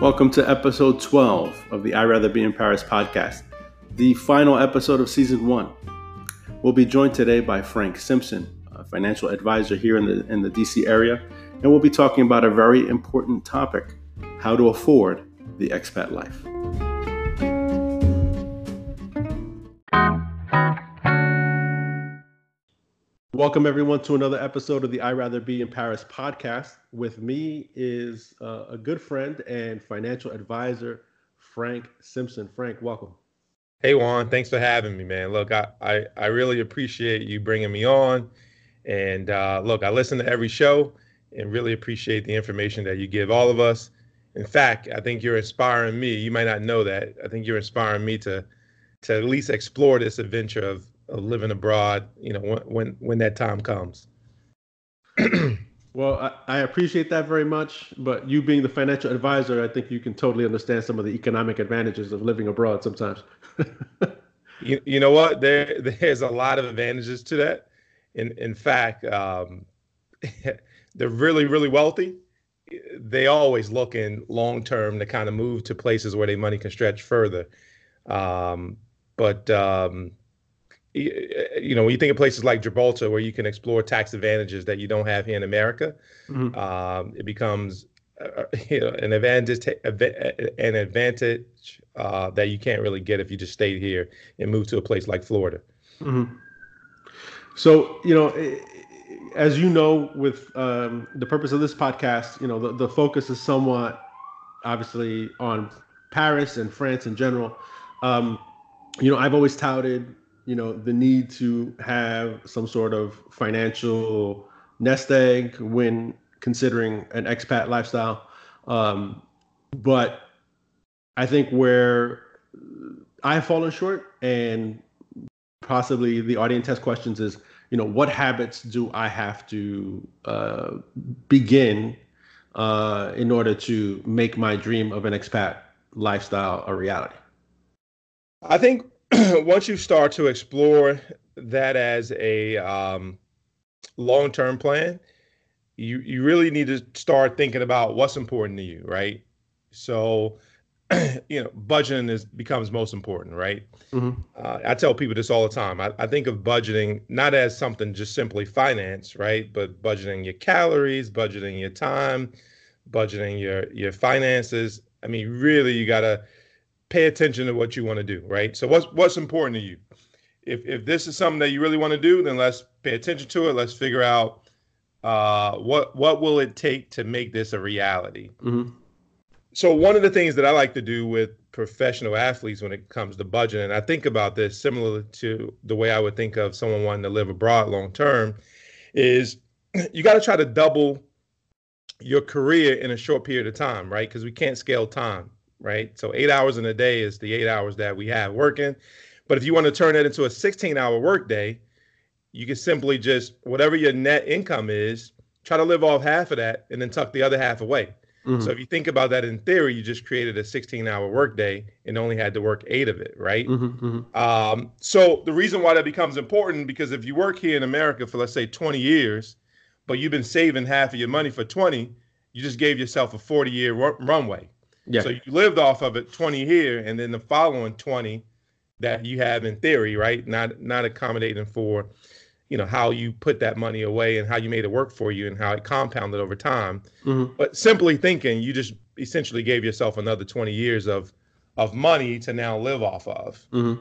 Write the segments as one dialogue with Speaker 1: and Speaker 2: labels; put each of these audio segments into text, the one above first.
Speaker 1: Welcome to episode 12 of the I Rather Be in Paris podcast, the final episode of season one. We'll be joined today by Frank Simpson, a financial advisor here in the, in the DC area, and we'll be talking about a very important topic how to afford the expat life. Welcome, everyone, to another episode of the I Rather Be in Paris podcast. With me is uh, a good friend and financial advisor, Frank Simpson. Frank, welcome.
Speaker 2: Hey, Juan. Thanks for having me, man. Look, I, I, I really appreciate you bringing me on. And uh, look, I listen to every show and really appreciate the information that you give all of us. In fact, I think you're inspiring me. You might not know that. I think you're inspiring me to to at least explore this adventure of of living abroad, you know, when when, when that time comes.
Speaker 1: well, I, I, appreciate that very much. But you being the financial advisor, I think you can totally understand some of the economic advantages of living abroad sometimes.
Speaker 2: you, you know what? There there's a lot of advantages to that. In in fact, um, they're really really wealthy. They always look in long term to kind of move to places where their money can stretch further. Um, but um, you know, when you think of places like Gibraltar where you can explore tax advantages that you don't have here in America, mm-hmm. um, it becomes uh, you know an advantage an advantage uh, that you can't really get if you just stayed here and moved to a place like Florida. Mm-hmm.
Speaker 1: So you know, as you know, with um, the purpose of this podcast, you know, the, the focus is somewhat obviously on Paris and France in general. Um, you know, I've always touted you know the need to have some sort of financial nest egg when considering an expat lifestyle. Um, but i think where i've fallen short and possibly the audience has questions is you know what habits do i have to uh, begin uh, in order to make my dream of an expat lifestyle a reality?
Speaker 2: I think once you start to explore that as a um, long-term plan, you you really need to start thinking about what's important to you, right? So, you know, budgeting is becomes most important, right? Mm-hmm. Uh, I tell people this all the time. I, I think of budgeting not as something just simply finance, right? But budgeting your calories, budgeting your time, budgeting your your finances. I mean, really, you gotta pay attention to what you want to do, right? So what's what's important to you? If if this is something that you really want to do, then let's pay attention to it. Let's figure out uh, what what will it take to make this a reality. Mm-hmm. So one of the things that I like to do with professional athletes when it comes to budgeting, and I think about this similar to the way I would think of someone wanting to live abroad long term, is you got to try to double your career in a short period of time, right? Because we can't scale time right? So eight hours in a day is the eight hours that we have working. But if you want to turn it into a 16 hour workday, you can simply just whatever your net income is, try to live off half of that and then tuck the other half away. Mm-hmm. So if you think about that in theory, you just created a 16 hour workday and only had to work eight of it, right? Mm-hmm, mm-hmm. Um, so the reason why that becomes important because if you work here in America for let's say 20 years, but you've been saving half of your money for 20, you just gave yourself a 40 year runway. Yeah. So you lived off of it 20 here, and then the following 20 that you have in theory, right? Not not accommodating for, you know, how you put that money away and how you made it work for you and how it compounded over time. Mm-hmm. But simply thinking, you just essentially gave yourself another 20 years of of money to now live off of. Mm-hmm.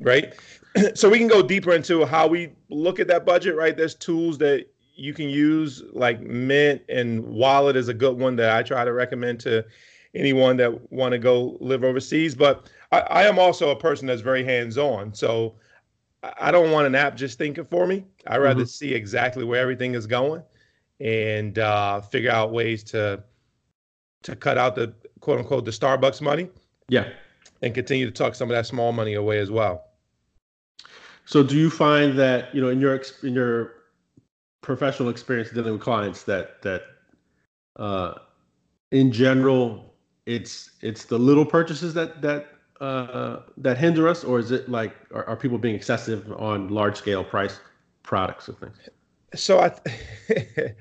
Speaker 2: Right. so we can go deeper into how we look at that budget, right? There's tools that you can use like Mint and Wallet is a good one that I try to recommend to anyone that want to go live overseas. But I, I am also a person that's very hands on. So I don't want an app just thinking for me. I rather mm-hmm. see exactly where everything is going and uh, figure out ways to to cut out the quote unquote the Starbucks money.
Speaker 1: Yeah.
Speaker 2: And continue to tuck some of that small money away as well.
Speaker 1: So do you find that, you know, in your in your professional experience dealing with clients that that uh in general it's it's the little purchases that that uh, that hinder us, or is it like are, are people being excessive on large scale price products and things?
Speaker 2: So I,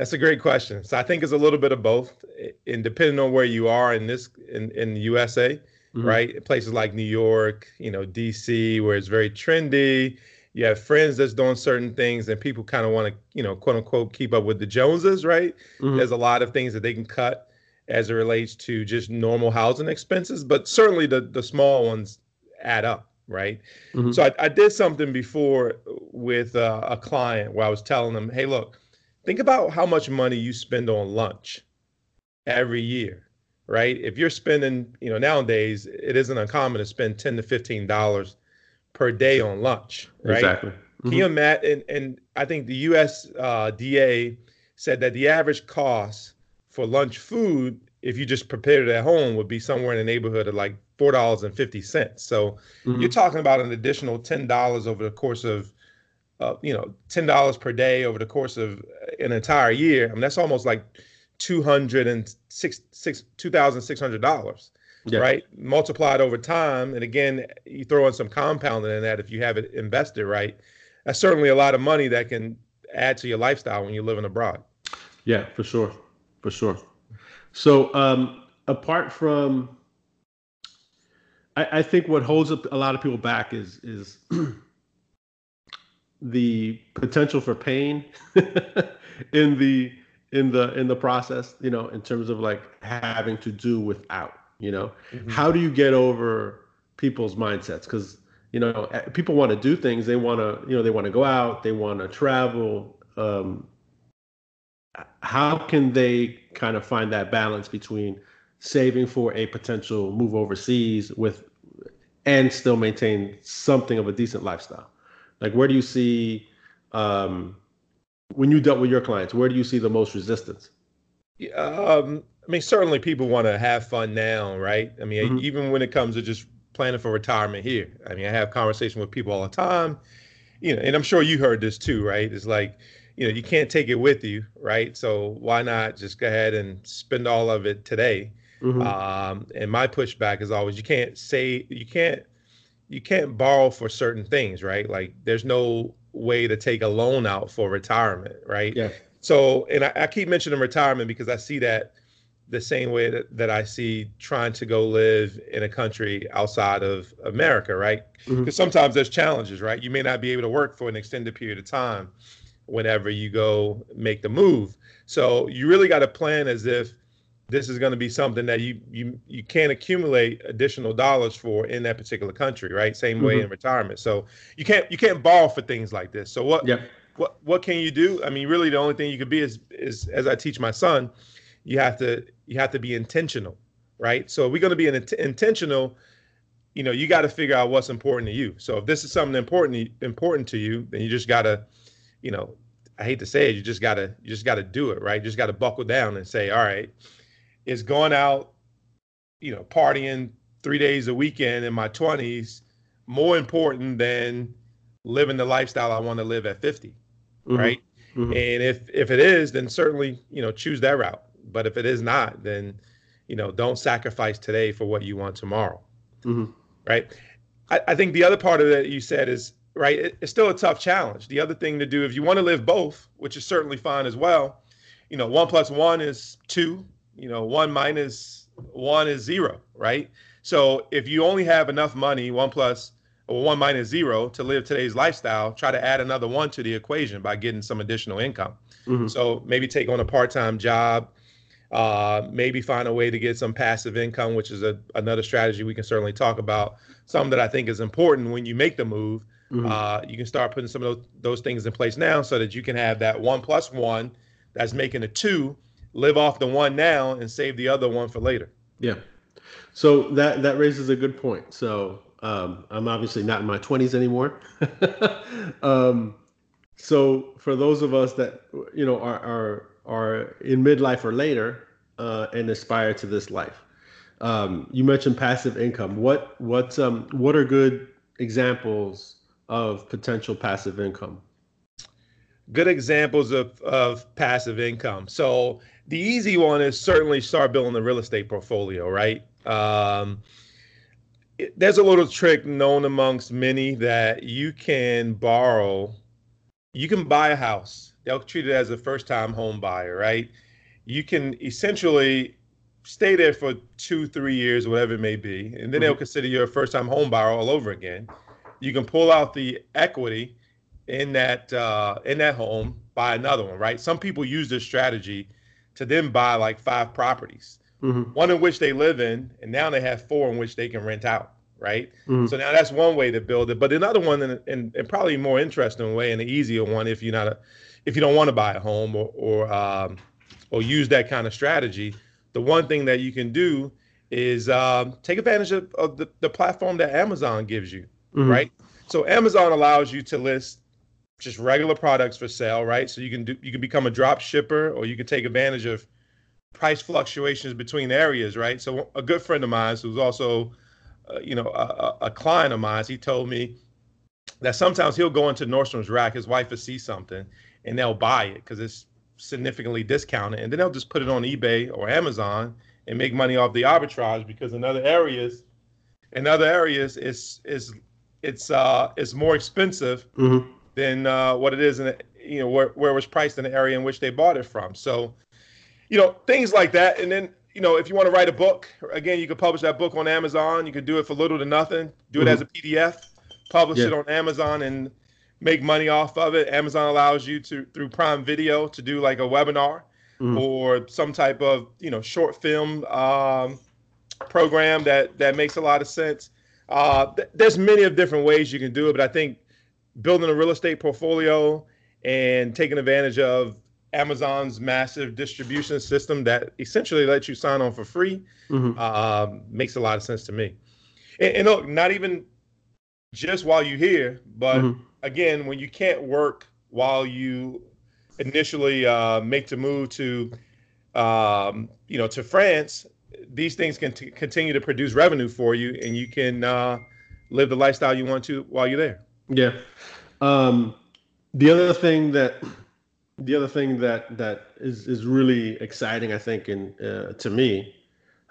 Speaker 2: That's a great question. So I think it's a little bit of both, and depending on where you are in this in in the USA, mm-hmm. right? Places like New York, you know, DC, where it's very trendy. You have friends that's doing certain things, and people kind of want to, you know, quote unquote, keep up with the Joneses, right? Mm-hmm. There's a lot of things that they can cut as it relates to just normal housing expenses, but certainly the the small ones add up, right? Mm-hmm. So I, I, did something before with uh, a client where I was telling them, hey, look think about how much money you spend on lunch every year, right? If you're spending, you know, nowadays it isn't uncommon to spend ten to fifteen dollars per day on lunch, right?
Speaker 1: Exactly. Mm-hmm.
Speaker 2: Can you imagine? And, and I think the U.S. Uh, DA said that the average cost for lunch food, if you just prepared it at home, would be somewhere in the neighborhood of like four dollars and fifty cents. So mm-hmm. you're talking about an additional ten dollars over the course of uh, you know, ten dollars per day over the course of an entire year. I mean, that's almost like two hundred and six six two thousand six hundred dollars, yeah. right? Multiplied over time, and again, you throw in some compounding in that if you have it invested right. That's certainly a lot of money that can add to your lifestyle when you're living abroad.
Speaker 1: Yeah, for sure, for sure. So, um, apart from, I, I think what holds a lot of people back is is the potential for pain in the in the in the process you know in terms of like having to do without you know? Mm-hmm. how do you get over people's mindsets? Because you know eh, people want to do things. They want to you know they want to go out. They want to travel. Um how can they kind of find that balance between saving for a potential move overseas with and still maintain something of a decent lifestyle like, where do you see um, when you dealt with your clients? Where do you see the most resistance?
Speaker 2: Yeah, um, I mean, certainly people want to have fun now, right? I mean, mm-hmm. even when it comes to just planning for retirement here. I mean, I have conversation with people all the time, you know, and I'm sure you heard this too, right? It's like, you know, you can't take it with you, right? So why not just go ahead and spend all of it today? Mm-hmm. Um, and my pushback is always, you can't say, you can't you can't borrow for certain things, right? Like there's no way to take a loan out for retirement, right?
Speaker 1: Yeah.
Speaker 2: So, and I, I keep mentioning retirement because I see that the same way that, that I see trying to go live in a country outside of America, right? Because mm-hmm. sometimes there's challenges, right? You may not be able to work for an extended period of time whenever you go make the move. So you really got to plan as if this is going to be something that you you you can't accumulate additional dollars for in that particular country, right? Same mm-hmm. way in retirement. So you can't you can't borrow for things like this. So what
Speaker 1: yep.
Speaker 2: what what can you do? I mean, really, the only thing you could be is is as I teach my son, you have to you have to be intentional, right? So we're going to be an intentional. You know, you got to figure out what's important to you. So if this is something important important to you, then you just got to, you know, I hate to say it, you just gotta you just gotta do it, right? You just gotta buckle down and say, all right, is going out, you know, partying three days a weekend in my 20s more important than living the lifestyle I want to live at 50, mm-hmm. right? Mm-hmm. And if if it is, then certainly you know choose that route. But if it is not, then you know don't sacrifice today for what you want tomorrow, mm-hmm. right? I, I, think the other part of that you said is right. It, it's still a tough challenge. The other thing to do if you want to live both, which is certainly fine as well, you know, one plus one is two you know, one minus one is zero, right? So if you only have enough money, one plus or one minus zero to live today's lifestyle, try to add another one to the equation by getting some additional income. Mm-hmm. So maybe take on a part-time job, uh, maybe find a way to get some passive income, which is a, another strategy we can certainly talk about. Some that I think is important when you make the move. Mm-hmm. Uh, you can start putting some of those, those things in place now so that you can have that one plus one that's making a two live off the one now and save the other one for later.
Speaker 1: Yeah. So that that raises a good point. So um, I'm obviously not in my 20s anymore. um, so for those of us that you know are are are in midlife or later uh, and aspire to this life, um, you mentioned passive income. What what um, what are good examples of potential passive income?
Speaker 2: Good examples of of passive income. So the easy one is certainly start building the real estate portfolio, right? Um, it, there's a little trick known amongst many that you can borrow you can buy a house. They'll treat it as a first time home buyer, right? You can essentially stay there for two, three years, whatever it may be, and then mm-hmm. they'll consider you a first time home buyer all over again. You can pull out the equity in that uh, in that home, buy another one, right? Some people use this strategy to then buy like five properties, mm-hmm. one in which they live in, and now they have four in which they can rent out right? Mm-hmm. So now that's one way to build it. But another one, and, and, and, probably more interesting way and the easier one, if you're not a, if you don't want to buy a home or or um, or use that kind of strategy, the one thing that you can do is um, take advantage of, of the, the platform that Amazon gives you, mm-hmm. right? So Amazon allows you to list just regular products for sale, right? So you can do you can become a drop shipper or you can take advantage of price fluctuations between areas, right? So a good friend of mine who's also uh, you know, a, a, client of mine, he told me that sometimes he'll go into Nordstrom's rack, his wife will see something, and they'll buy it because it's significantly discounted, and then they'll just put it on eBay or Amazon and make money off the arbitrage because in other areas, in other areas, it's it's it's uh it's more expensive mm-hmm. than uh, what it is in you know where where it was priced in the area in which they bought it from. So, you know, things like that, and then you know, if you want to write a book, again, you could publish that book on Amazon. You could do it for little to nothing. Do it mm-hmm. as a PDF, publish yeah. it on Amazon, and make money off of it. Amazon allows you to through Prime Video to do like a webinar mm-hmm. or some type of you know short film um, program that that makes a lot of sense. Uh, th- there's many of different ways you can do it, but I think building a real estate portfolio and taking advantage of Amazon's massive distribution system that essentially lets you sign on for free mm-hmm. uh, makes a lot of sense to me. And, and, look, not even just while you're here, but mm-hmm. again, when you can't work while you initially uh, make the move to, um, you know, to France, these things can t- continue to produce revenue for you, and you can uh, live the lifestyle you want to while you're there.
Speaker 1: Yeah. Um, the other thing that the other thing that that is is really exciting, I think, and uh, to me,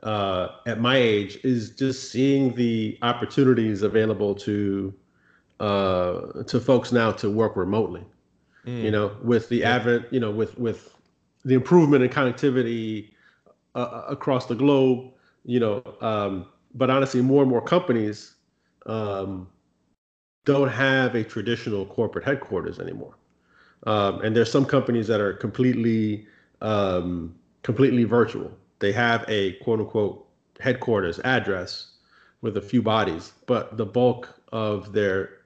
Speaker 1: uh, at my age, is just seeing the opportunities available to uh, to folks now to work remotely. Mm. You know, with the yeah. advent, you know, with with the improvement in connectivity uh, uh, across the globe, you know, um, but honestly, more and more companies um, don't have a traditional corporate headquarters anymore. Um, and there's some companies that are completely um, completely virtual. They have a quote unquote headquarters address with a few bodies, but the bulk of their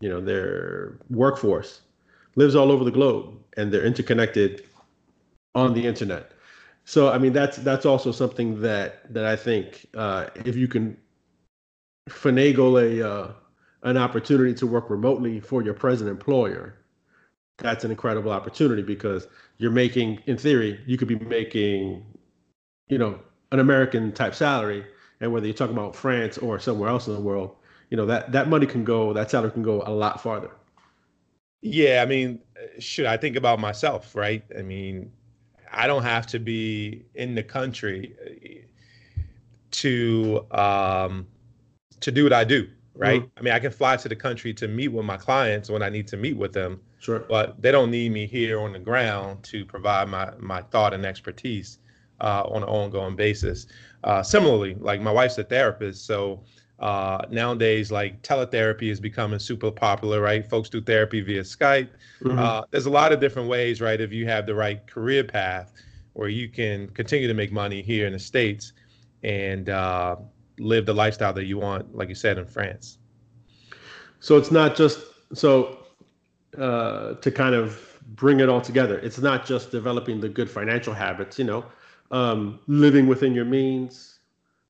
Speaker 1: you know their workforce lives all over the globe and they're interconnected on the internet. So I mean that's that's also something that that I think uh, if you can finagle a uh, an opportunity to work remotely for your present employer, that's an incredible opportunity because you're making, in theory, you could be making, you know, an American type salary, and whether you're talking about France or somewhere else in the world, you know that that money can go, that salary can go a lot farther.
Speaker 2: Yeah, I mean, should I think about myself, right? I mean, I don't have to be in the country to um, to do what I do, right? Mm-hmm. I mean, I can fly to the country to meet with my clients when I need to meet with them
Speaker 1: Sure.
Speaker 2: But they don't need me here on the ground to provide my my thought and expertise uh, on an ongoing basis. Uh, similarly, like my wife's a therapist, so uh, nowadays like teletherapy is becoming super popular, right? Folks do therapy via Skype. Mm-hmm. Uh, there's a lot of different ways, right? If you have the right career path, where you can continue to make money here in the states and uh, live the lifestyle that you want, like you said in France.
Speaker 1: So it's not just so uh, to kind of bring it all together. It's not just developing the good financial habits, you know, um, living within your means,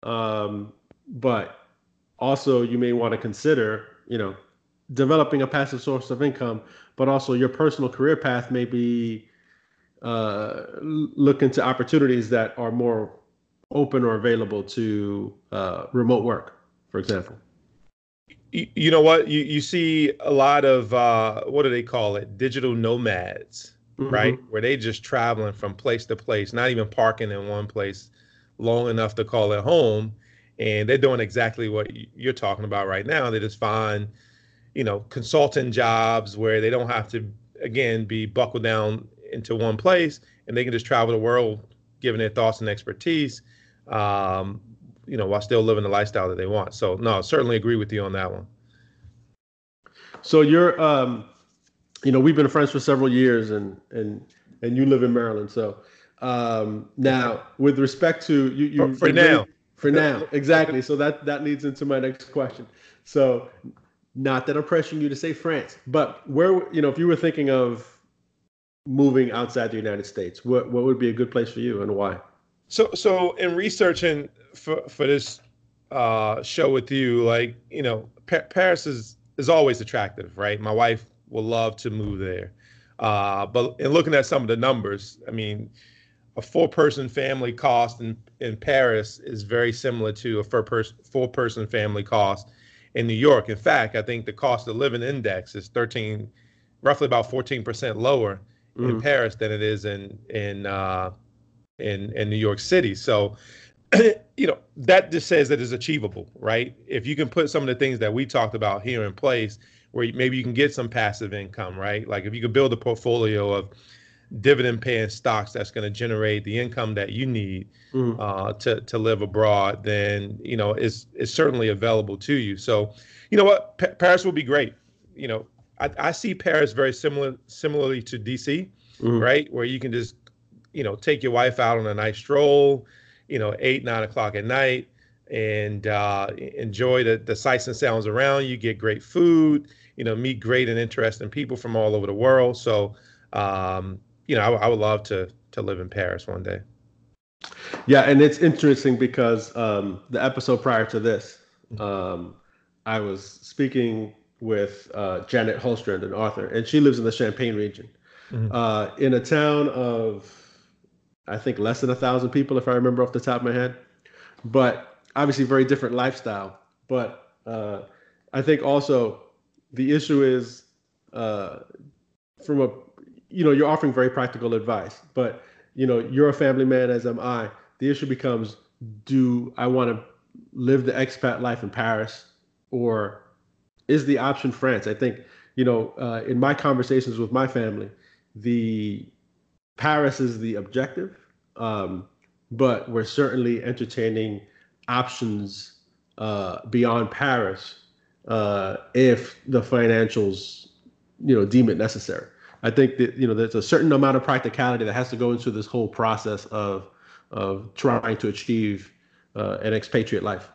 Speaker 1: um, but also you may want to consider, you know, developing a passive source of income, but also your personal career path may be uh, look into opportunities that are more open or available to uh, remote work, for example.
Speaker 2: You, know what? You, you see a lot of uh, what do they call it? Digital nomads mm-hmm. right? Where they just traveling from place to place not even parking in one place long enough to call it home and they're doing exactly what you're talking about right now. They just find you know consultant jobs where they don't have to again be buckled down into one place and they can just travel the world giving their thoughts and expertise um, you know while still living the lifestyle that they want. So no certainly agree with you on that one.
Speaker 1: So you're um, you know we've been friends for several years and and and you live in maryland. So um, now with respect to you, you
Speaker 2: for, for now
Speaker 1: for now exactly so that that leads into my next question so not that I'm pressuring you to say France, but where you know if you were thinking of moving outside the United States, what what would be a good place for you and why?
Speaker 2: So so in researching for for this uh, show with you, like you know, pa- Paris is is always attractive, right? My wife will love to move there, uh, but in looking at some of the numbers, I mean, a four person family cost in in Paris is very similar to a four person four person family cost in New York. In fact, I think the cost of living index is 13, roughly about 14% lower mm. in Paris than it is in in uh, in in New York City. So, you know, that just says that it's achievable, right? If you can put some of the things that we talked about here in place, where maybe you can get some passive income, right? Like if you could build a portfolio of dividend paying stocks that's going to generate the income that you need mm. uh, to to live abroad, then you know is is certainly available to you. So, you know what, pa- Paris will be great. You know, I, I see Paris very similar similarly to DC, mm. right, where you can just you know take your wife out on a nice stroll, you know, eight nine o'clock at night. And uh, enjoy the, the sights and sounds around you. Get great food, you know, meet great and interesting people from all over the world. So, um, you know, I, I would love to to live in Paris one day.
Speaker 1: Yeah, and it's interesting because um, the episode prior to this, um, I was speaking with uh, Janet Hulstrand, an author, and she lives in the Champagne region, mm-hmm. uh, in a town of, I think, less than a thousand people, if I remember off the top of my head. But obviously, very different lifestyle. But uh, I think also the issue is uh, from a you know, you're offering very practical advice, but you know, you're a family man, as am I. The issue becomes, do I want to live the expat life in Paris, or is the option France? I think, you know, uh, in my conversations with my family, the Paris is the objective, um, but we're certainly entertaining options uh, beyond Paris uh, if the financials, you know, deem it necessary. I think that you know there's a certain amount of practicality that has to go into this whole process of of trying to achieve uh, an expatriate life.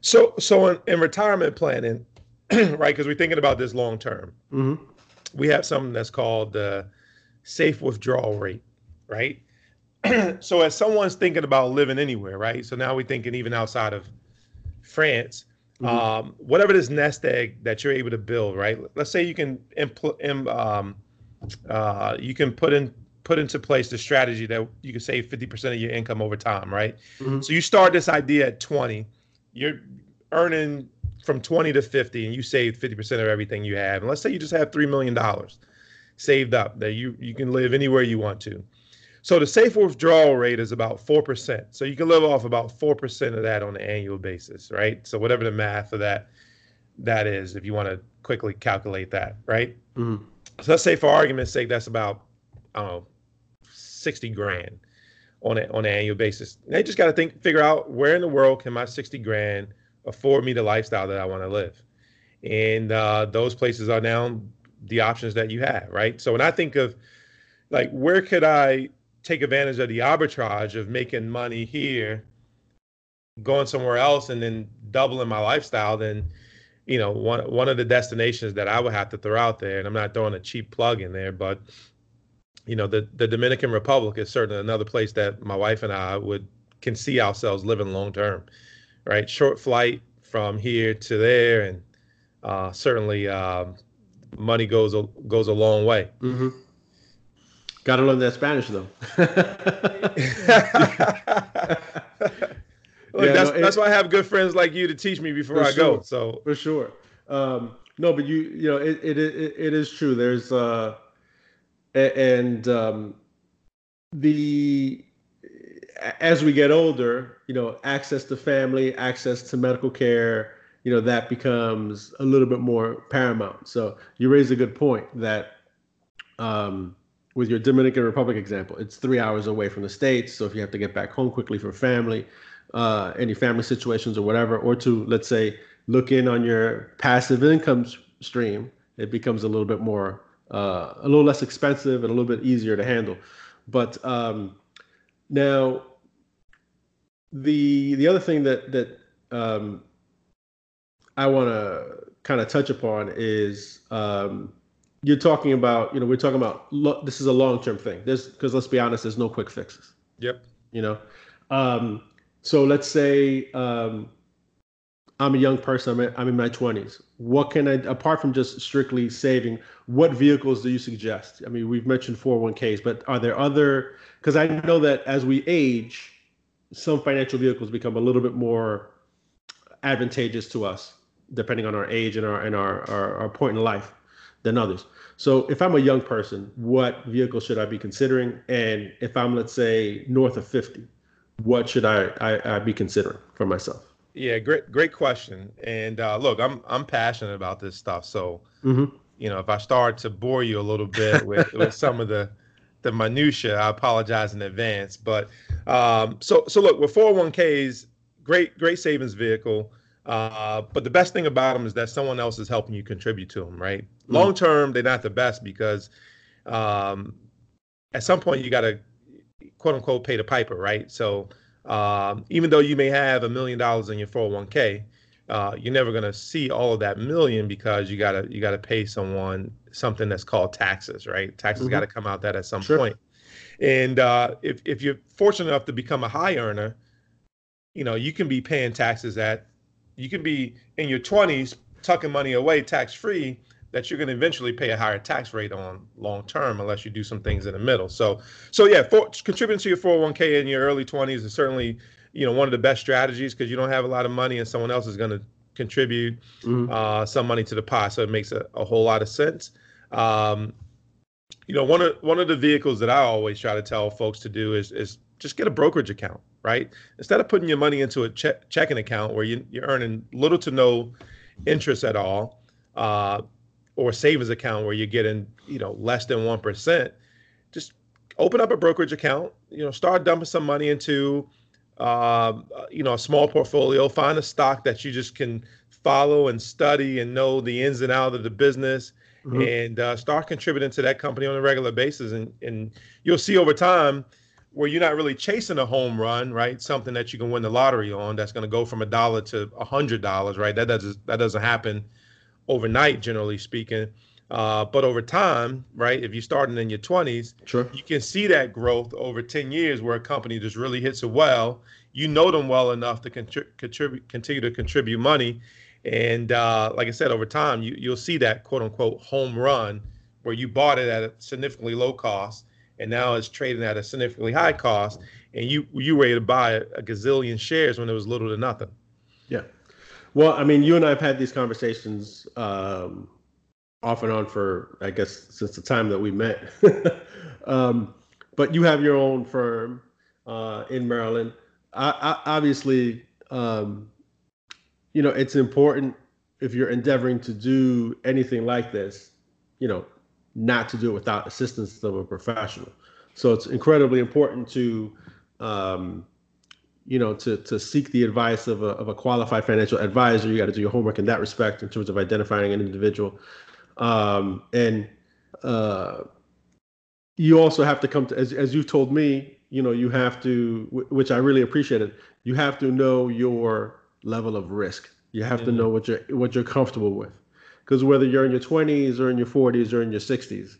Speaker 2: So, so in, in retirement planning, right? Because we're thinking about this long term. Mm-hmm. We have something that's called the safe withdrawal rate, right? so, as someone's thinking about living anywhere, right? So now we're thinking even outside of France. Mm-hmm. Um, whatever this nest egg that you're able to build, right? Let's say you can impl- um, uh, you can put in put into place the strategy that you can save 50% of your income over time, right? Mm-hmm. So you start this idea at 20, you're earning from 20 to 50 and you save 50% of everything you have. And let's say you just have $3 million saved up that you, you can live anywhere you want to. So the safe withdrawal rate is about 4%. So you can live off about 4% of that on an annual basis, right? So whatever the math of that that is, if you want to quickly calculate that, right? Mm-hmm. So let's say for argument's sake, that's about I don't know, sixty grand on a, on an annual basis. They just got to think, figure out where in the world can my sixty grand afford me the lifestyle that I want to live, and uh, those places are now the options that you have, right? So when I think of like where could I take advantage of the arbitrage of making money here, going somewhere else, and then doubling my lifestyle, then you know, one one of the destinations that I would have to throw out there, and I'm not throwing a cheap plug in there, but you know, the the Dominican Republic is certainly another place that my wife and I would can see ourselves living long term, right? Short flight from here to there, and uh, certainly um, money goes a, goes a long way. Mm-hmm.
Speaker 1: Got to learn that Spanish though.
Speaker 2: Look, yeah, that's no, it, that's why I have good friends like you to teach me before I
Speaker 1: sure,
Speaker 2: go. So
Speaker 1: for sure. Um, no, but you you know it it it, it is true. There's uh, and um, the as we get older, you know, access to family, access to medical care, you know, that becomes a little bit more paramount. So you raise a good point that um, with your Dominican Republic example, it's three hours away from the states. So if you have to get back home quickly for family, uh, any family situations or whatever, or to let's say look in on your passive income stream, it becomes a little bit more, uh, a little less expensive and a little bit easier to handle. But um, now, the the other thing that that um, I want to kind of touch upon is um, you're talking about, you know, we're talking about lo- this is a long term thing. There's because let's be honest, there's no quick fixes.
Speaker 2: Yep.
Speaker 1: You know, um, so let's say um, I'm a young person. I'm in, I'm in my 20s. What can I, apart from just strictly saving, what vehicles do you suggest? I mean, we've mentioned 401ks, but are there other? Because I know that as we age, some financial vehicles become a little bit more advantageous to us, depending on our age and our and our, our, our point in life than others. So if I'm a young person, what vehicle should I be considering? And if I'm, let's say, north of 50, what should I, I, I be considering for myself?
Speaker 2: Yeah, great, great question. And uh, look, I'm I'm passionate about this stuff. So,
Speaker 1: mm-hmm.
Speaker 2: you know, if I start to bore you a little bit with, with some of the the minutia, I apologize in advance. But um, so so look, with 401ks, great great savings vehicle. Uh, but the best thing about them is that someone else is helping you contribute to them, right? Mm-hmm. Long term, they're not the best because um, at some point you got to quote unquote pay the piper, right? So um, even though you may have a million dollars in your 401k, uh, you're never going to see all of that million because you gotta you gotta pay someone something that's called taxes, right? Taxes mm-hmm. got to come out that at some sure. point. And uh, if if you're fortunate enough to become a high earner, you know you can be paying taxes at you can be in your 20s tucking money away tax free that you're going to eventually pay a higher tax rate on long term unless you do some things in the middle. So, so yeah, for, contributing to your 401k in your early 20s is certainly, you know, one of the best strategies because you don't have a lot of money and someone else is going to contribute mm-hmm. uh, some money to the pot. So it makes a, a whole lot of sense. Um, you know, one of one of the vehicles that I always try to tell folks to do is is just get a brokerage account, right? Instead of putting your money into a che- checking account where you, you're earning little to no interest at all. Uh, or savings account where you're getting you know less than one percent, just open up a brokerage account. You know, start dumping some money into uh, you know a small portfolio. Find a stock that you just can follow and study and know the ins and outs of the business. Mm-hmm. And uh, start contributing to that company on a regular basis, and and you'll see over time where you're not really chasing a home run, right? Something that you can win the lottery on that's going to go from a dollar to a hundred dollars, right? That doesn't that doesn't happen overnight, generally speaking. Uh, but over time, right, if you're starting in your 20s,
Speaker 1: sure.
Speaker 2: you can see that growth over 10 years where a company just really hits a well. You know them well enough to contribute, continue to contribute money. And uh, like I said, over time, you, you'll see that quote unquote home run where you bought it at a significantly low cost and now it's trading at a significantly high cost. And you you were able to buy a, a gazillion shares when it was little to nothing.
Speaker 1: Yeah. Well, I mean, you and I have had these conversations um, off and on for, I guess, since the time that we met. um, but you have your own firm uh, in Maryland. I, I, obviously, um, you know, it's important if you're endeavoring to do anything like this, you know, not to do it without assistance of a professional. So it's incredibly important to um, you know, to to seek the advice of a of a qualified financial advisor. You got to do your homework in that respect in terms of identifying an individual, um, and uh, you also have to come to as as you told me. You know, you have to, which I really appreciated. You have to know your level of risk. You have mm-hmm. to know what you're what you're comfortable with, because whether you're in your 20s or in your 40s or in your 60s,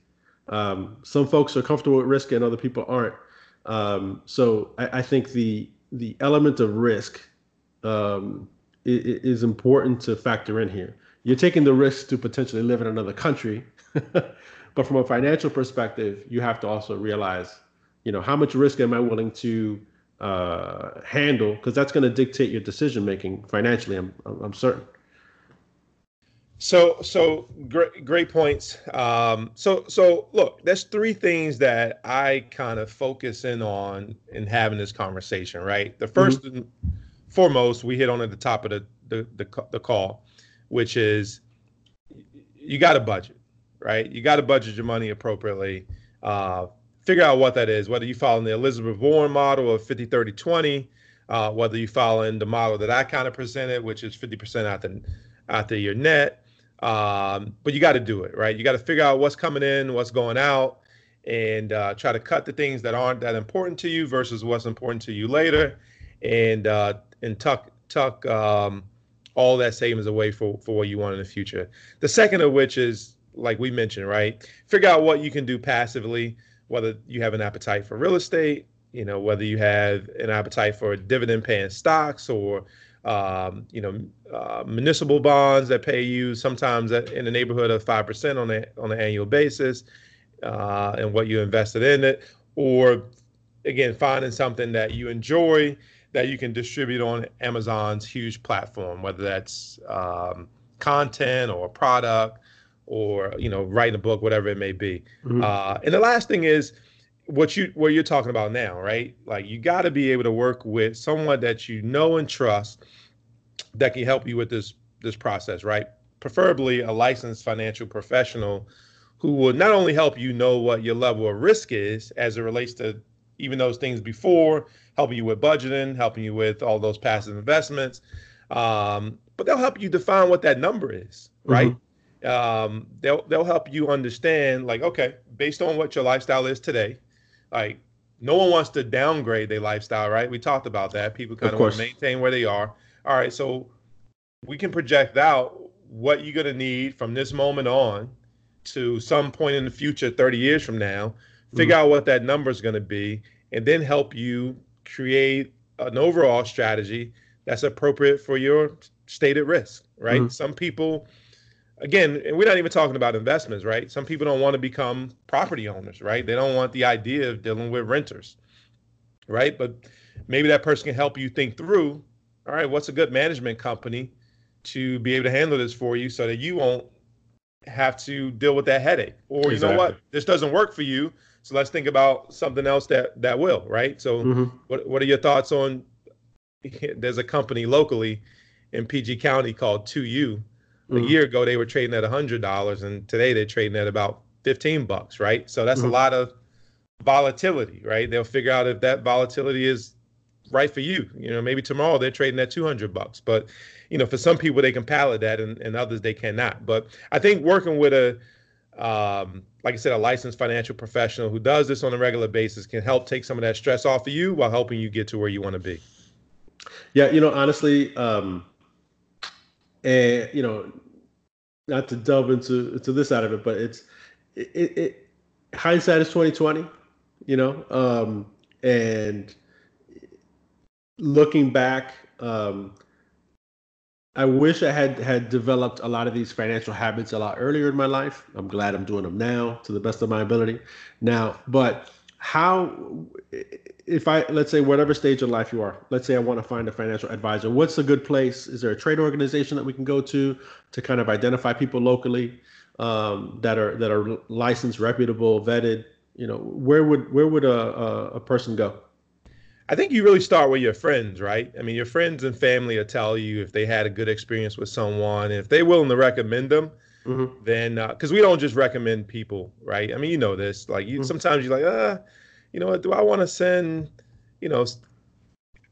Speaker 1: um, some folks are comfortable with risk and other people aren't. Um, so I, I think the the element of risk um, is, important to factor in here. You're taking the risk to potentially live in another country, but from a financial perspective, you have to also realize, you know, how much risk am I willing to uh, handle? Because that's going to dictate your decision making financially. I'm I'm certain.
Speaker 2: So, so great, great points. Um, so, so look, there's three things that I kind of focus in on in having this conversation. Right, the 1st mm-hmm. and foremost we hit on at the top of the the, the, the call, which is you got to budget, right? You got to budget your money appropriately. Uh, figure out what that is, whether you follow the Elizabeth Warren model of 50, 30, 20, uh, whether you follow in the model that I kind of presented, which is 50% out the, out your net. Um, but you got to do it, right? You got to figure out what's coming in, what's going out, and uh, try to cut the things that aren't that important to you versus what's important to you later, and uh, and tuck tuck um, all that savings away for for what you want in the future. The second of which is like we mentioned, right? Figure out what you can do passively, whether you have an appetite for real estate, you know, whether you have an appetite for dividend paying stocks or um, you know, uh, municipal bonds that pay you sometimes in the neighborhood of five percent on a on an annual basis, uh, and what you invested in it, or again finding something that you enjoy that you can distribute on Amazon's huge platform, whether that's um, content or a product or you know writing a book, whatever it may be. Mm-hmm. Uh, and the last thing is what you what you're talking about now, right? Like you got to be able to work with someone that you know and trust that can help you with this this process, right? Preferably a licensed financial professional who will not only help you know what your level of risk is as it relates to even those things before, helping you with budgeting, helping you with all those passive investments, um, but they'll help you define what that number is, right? Mm-hmm um, they'll they'll help you understand like okay based on what your lifestyle is today like no one wants to downgrade their lifestyle right? We talked about that. People kind of, of want to maintain where they are. All right so we can project out what you're going to need from this moment on to some point in the future 30 years from now figure mm-hmm. out what that number is going to be and then help you create an overall strategy that's appropriate for your stated risk right? Mm-hmm. some people again, and we're not even talking about investments, right? Some people don't want to become property owners, right? They don't want the idea of dealing with renters, right? But maybe that person can help you think through, all right, what's a good management company to be able to handle this for you so that you won't have to deal with that headache. Or exactly. you know what, this doesn't work for you, so let's think about something else that that will, right? So mm-hmm. what what are your thoughts on there's a company locally in PG County called 2U mm-hmm. a year ago they were trading at $100 and today they're trading at about 15 bucks right so that's mm-hmm. a lot of volatility right they'll figure out if that volatility is right for you you know maybe tomorrow they're trading at 200 bucks but you know for some people they can palate that and, and others they cannot but i think working with a um, like I said, a licensed financial professional who does this on a regular basis can help take some of that stress off of you while helping you get to where you want to be.
Speaker 1: Yeah, you know, honestly, um, and you know, not to delve into to this side of it, but it's it, it, it hindsight is twenty twenty, you know, um, and looking back, um, I wish I had had developed a lot of these financial habits a lot earlier in my life. I'm glad I'm doing them now to the best of my ability. Now, but how if I let's say whatever stage of life you are, let's say I want to find a financial advisor, what's a good place? Is there a trade organization that we can go to to kind of identify people locally um, that are that are licensed, reputable, vetted? You know, where would where would a, a, a person go?
Speaker 2: I think you really start with your friends, right? I mean, your friends and family will tell you if they had a good experience with someone, if they're willing to recommend them. Mm-hmm. Then, because uh, we don't just recommend people, right? I mean, you know this. Like, you mm-hmm. sometimes you're like, ah, you know what, do I want to send, you know,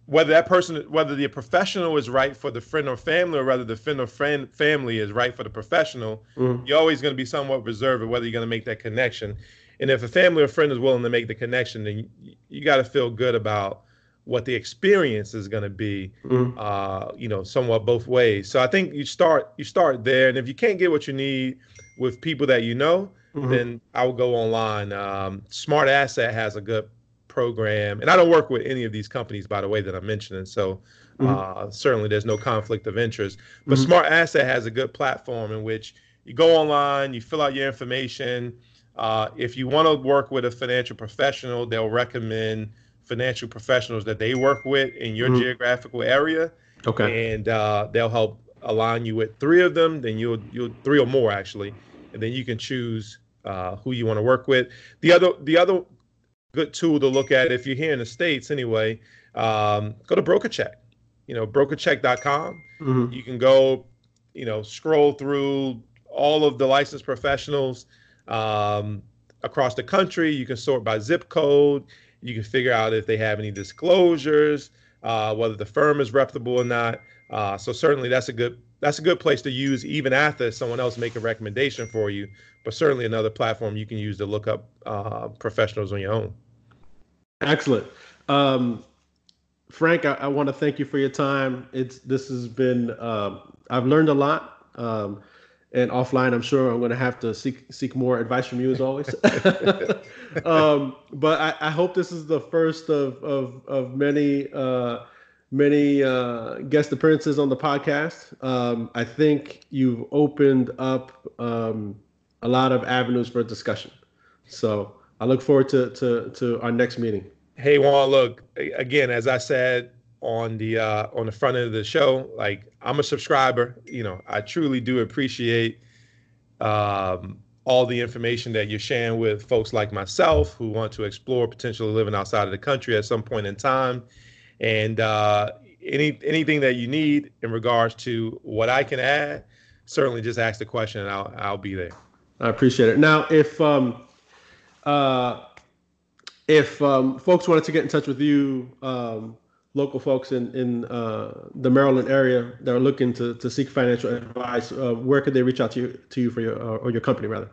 Speaker 2: whether that person, whether the professional is right for the friend or family, or whether the friend or friend family is right for the professional, mm-hmm. you're always going to be somewhat reserved whether you're going to make that connection. And if a family or friend is willing to make the connection, then you, you got to feel good about what the experience is going to be. Mm-hmm. Uh, you know, somewhat both ways. So I think you start you start there, and if you can't get what you need with people that you know, mm-hmm. then I will go online. Um, Smart Asset has a good program, and I don't work with any of these companies, by the way, that I'm mentioning. So mm-hmm. uh, certainly there's no conflict of interest. But mm-hmm. Smart Asset has a good platform in which you go online, you fill out your information. Uh, if you want to work with a financial professional, they'll recommend financial professionals that they work with in your mm-hmm. geographical area.
Speaker 1: Okay.
Speaker 2: And uh, they'll help align you with three of them. Then you'll you'll three or more actually, and then you can choose uh, who you want to work with. The other the other good tool to look at if you're here in the states anyway, um, go to BrokerCheck. You know, brokercheck.com. Mm-hmm. You can go, you know, scroll through all of the licensed professionals um, across the country. You can sort by zip code. You can figure out if they have any disclosures, uh, whether the firm is reputable or not. Uh, so certainly that's a good that's a good place to use even after someone else make a recommendation for you. But certainly another platform you can use to look up uh, professionals on your own.
Speaker 1: Excellent. Um, Frank, I, I want to thank you for your time. It's this has been uh, I've learned a lot. Um, and offline, I'm sure I'm going to have to seek seek more advice from you as always. um, but I, I, hope this is the first of of, of many uh, many uh, guest appearances on the podcast. Um, I think you've opened up um, a lot of avenues for discussion. So I look forward to to to our next meeting.
Speaker 2: Hey Juan, look again as I said on the uh, on the front end of the show. Like I'm a subscriber. You know, I truly do appreciate um, all the information that you're sharing with folks like myself who want to explore potentially living outside of the country at some point in time. And uh, any anything that you need in regards to what I can add, certainly just ask the question and I'll I'll be there.
Speaker 1: I appreciate it. Now, if um, uh, if um, folks wanted to get in touch with you, um, local folks in in uh, the Maryland area that are looking to to seek financial advice, uh, where could they reach out to you to you for your uh, or your company rather?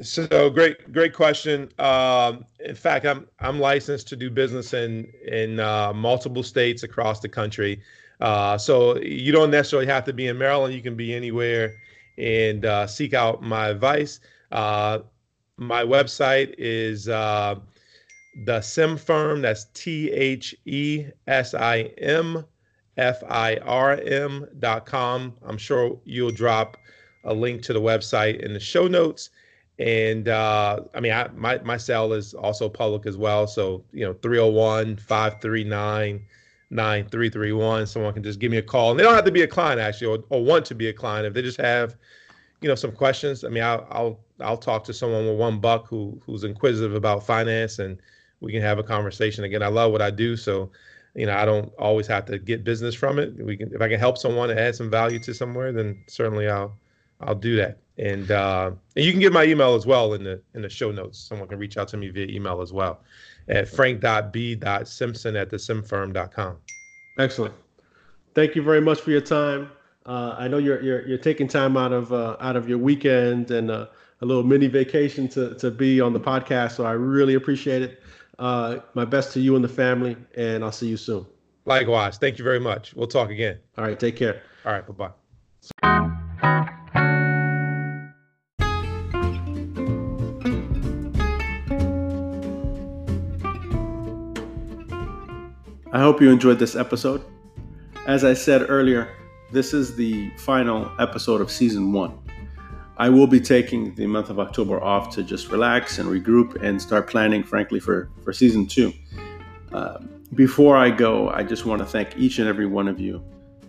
Speaker 2: So great, great question. Um, in fact, I'm I'm licensed to do business in in uh, multiple states across the country. Uh, so you don't necessarily have to be in Maryland. You can be anywhere and uh, seek out my advice. my website is the Sim Firm. That's T H E S I M F I R M dot com. I'm sure you'll drop a link to the website in the show notes. And uh, I mean, I, my, my cell is also public as well. So, you know, 301 539 9331. Someone can just give me a call. And they don't have to be a client, actually, or, or want to be a client. If they just have, you know, some questions, I mean, I'll, I'll, I'll talk to someone with one buck who, who's inquisitive about finance and we can have a conversation again. I love what I do, so you know I don't always have to get business from it. We can if I can help someone add some value to somewhere, then certainly I'll I'll do that. And uh, and you can get my email as well in the in the show notes. Someone can reach out to me via email as well at frank.b.simpson at thesimfirm.com.
Speaker 1: Excellent. Thank you very much for your time. Uh, I know you're, you're you're taking time out of uh, out of your weekend and uh, a little mini vacation to to be on the podcast. So I really appreciate it. Uh, my best to you and the family, and I'll see you soon.
Speaker 2: Likewise. Thank you very much. We'll talk again.
Speaker 1: All right. Take care.
Speaker 2: All right. Bye bye.
Speaker 1: I hope you enjoyed this episode. As I said earlier, this is the final episode of season one. I will be taking the month of October off to just relax and regroup and start planning, frankly, for, for season two. Uh, before I go, I just want to thank each and every one of you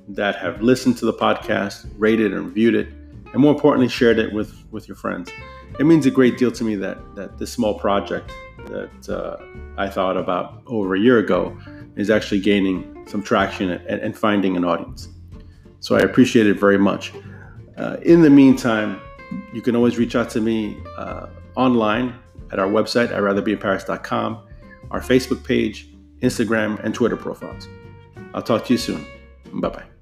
Speaker 1: that have listened to the podcast, rated and reviewed it, and more importantly, shared it with, with your friends. It means a great deal to me that, that this small project that uh, I thought about over a year ago is actually gaining some traction and, and finding an audience. So I appreciate it very much. Uh, in the meantime, you can always reach out to me uh, online at our website at ratherbeInParis.com, our Facebook page, Instagram, and Twitter profiles. I'll talk to you soon. Bye bye.